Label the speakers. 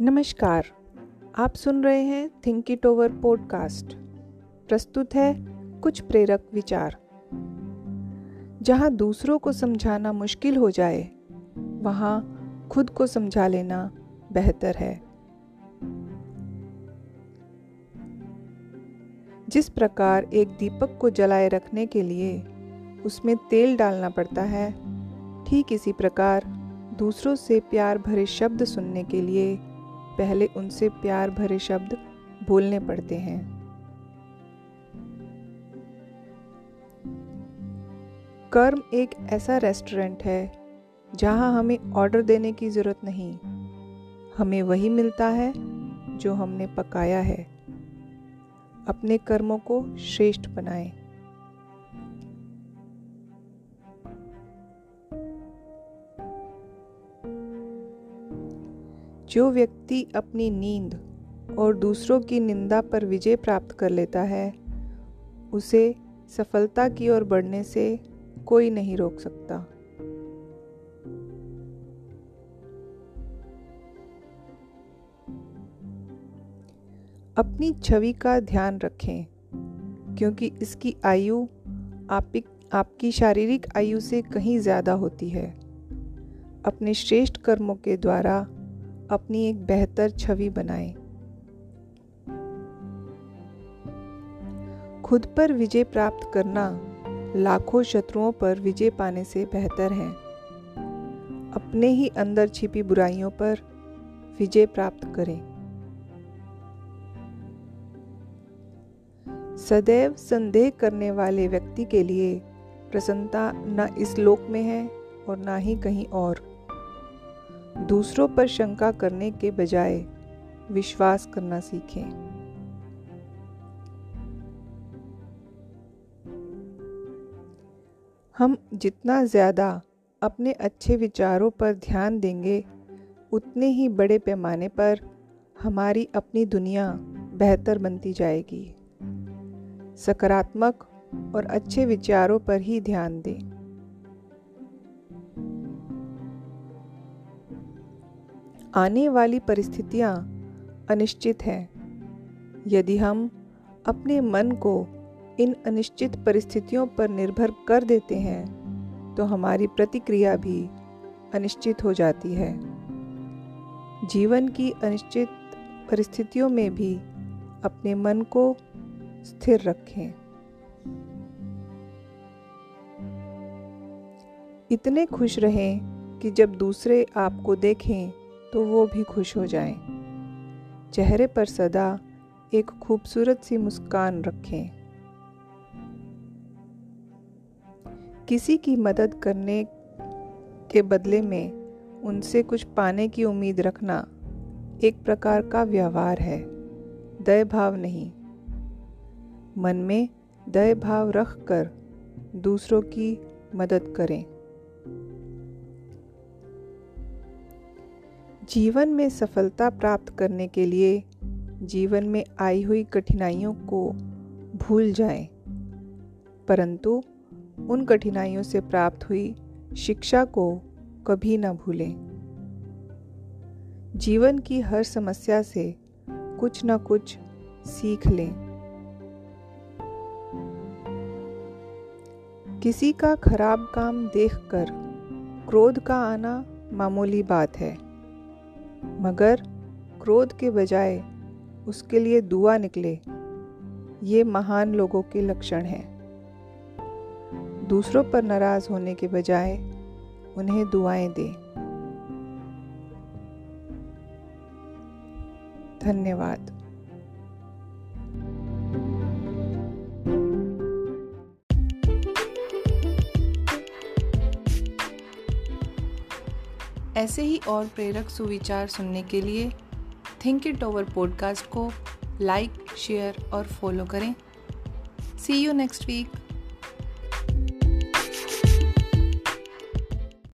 Speaker 1: नमस्कार। आप सुन रहे हैं थिंक इट ओवर पॉडकास्ट प्रस्तुत है कुछ प्रेरक विचार। जहाँ दूसरों को समझाना मुश्किल हो जाए, वहाँ खुद को समझा लेना बेहतर है। जिस प्रकार एक दीपक को जलाए रखने के लिए उसमें तेल डालना पड़ता है, ठीक इसी प्रकार दूसरों से प्यार भरे शब्द सुनने के लिए पहले उनसे प्यार भरे शब्द बोलने पड़ते हैं। कर्म एक ऐसा रेस्टोरेंट है, जहाँ हमें ऑर्डर देने की ज़रूरत नहीं। हमें वही मिलता है, जो हमने पकाया है। अपने कर्मों को श्रेष्ठ बनाएँ। जो व्यक्ति अपनी नींद और दूसरों की निंदा पर विजय प्राप्त कर लेता है, उसे सफलता की ओर बढ़ने से कोई नहीं रोक सकता। अपनी छवि का ध्यान रखें, क्योंकि इसकी आयु आप, आपकी शारीरिक आयु से कहीं ज़्यादा होती है। अपने श्रेष्ठ कर्मों के द्वारा अपनी एक बेहतर छवि बनाएँ। खुद पर विजय प्राप्त करना लाखों शत्रुओं पर विजय पाने से बेहतर है। अपने ही अंदर छिपी बुराइयों पर विजय प्राप्त करें। सदैव संदेह करने वाले व्यक्ति के लिए प्रसन्नता न इस लोक में है और ना ही कहीं और। दूसरों पर शंका करने के बजाय विश्वास करना सीखें। हम जितना ज़्यादा अपने अच्छे विचारों पर ध्यान देंगे, उतने ही बड़े पैमाने पर हमारी अपनी दुनिया बेहतर बनती जाएगी। सकारात्मक और अच्छे विचारों पर ही ध्यान दें। आने वाली परिस्थितियाँ अनिश्चित हैं। यदि हम अपने मन को इन अनिश्चित परिस्थितियों पर निर्भर कर देते हैं तो हमारी प्रतिक्रिया भी अनिश्चित हो जाती है। जीवन की अनिश्चित परिस्थितियों में भी अपने मन को स्थिर रखें। इतने खुश रहें कि जब दूसरे आपको देखें तो वो भी खुश हो जाएँ। चेहरे पर सदा एक खूबसूरत सी मुस्कान रखें। किसी की मदद करने के बदले में उनसे कुछ पाने की उम्मीद रखना एक प्रकार का व्यवहार है। दय भाव नहीं। मन में दय भाव रख कर दूसरों की मदद करें। जीवन में सफलता प्राप्त करने के लिए जीवन में आई हुई कठिनाइयों को भूल जाएँ, परंतु उन कठिनाइयों से प्राप्त हुई शिक्षा को कभी ना भूलें। जीवन की हर समस्या से कुछ ना कुछ सीख लें। किसी का खराब काम देखकर क्रोध का आना मामूली बात है। मगर क्रोध के बजाय उसके लिए दुआ निकले। ये महान लोगों के लक्षण हैं। दूसरों पर नाराज़ होने के बजाय उन्हें दुआएँ दें। धन्यवाद। ऐसे ही और प्रेरक सुविचार सुनने के लिए थिंक इट ओवर पॉडकास्ट को लाइक शेयर और फॉलो करें। See you next week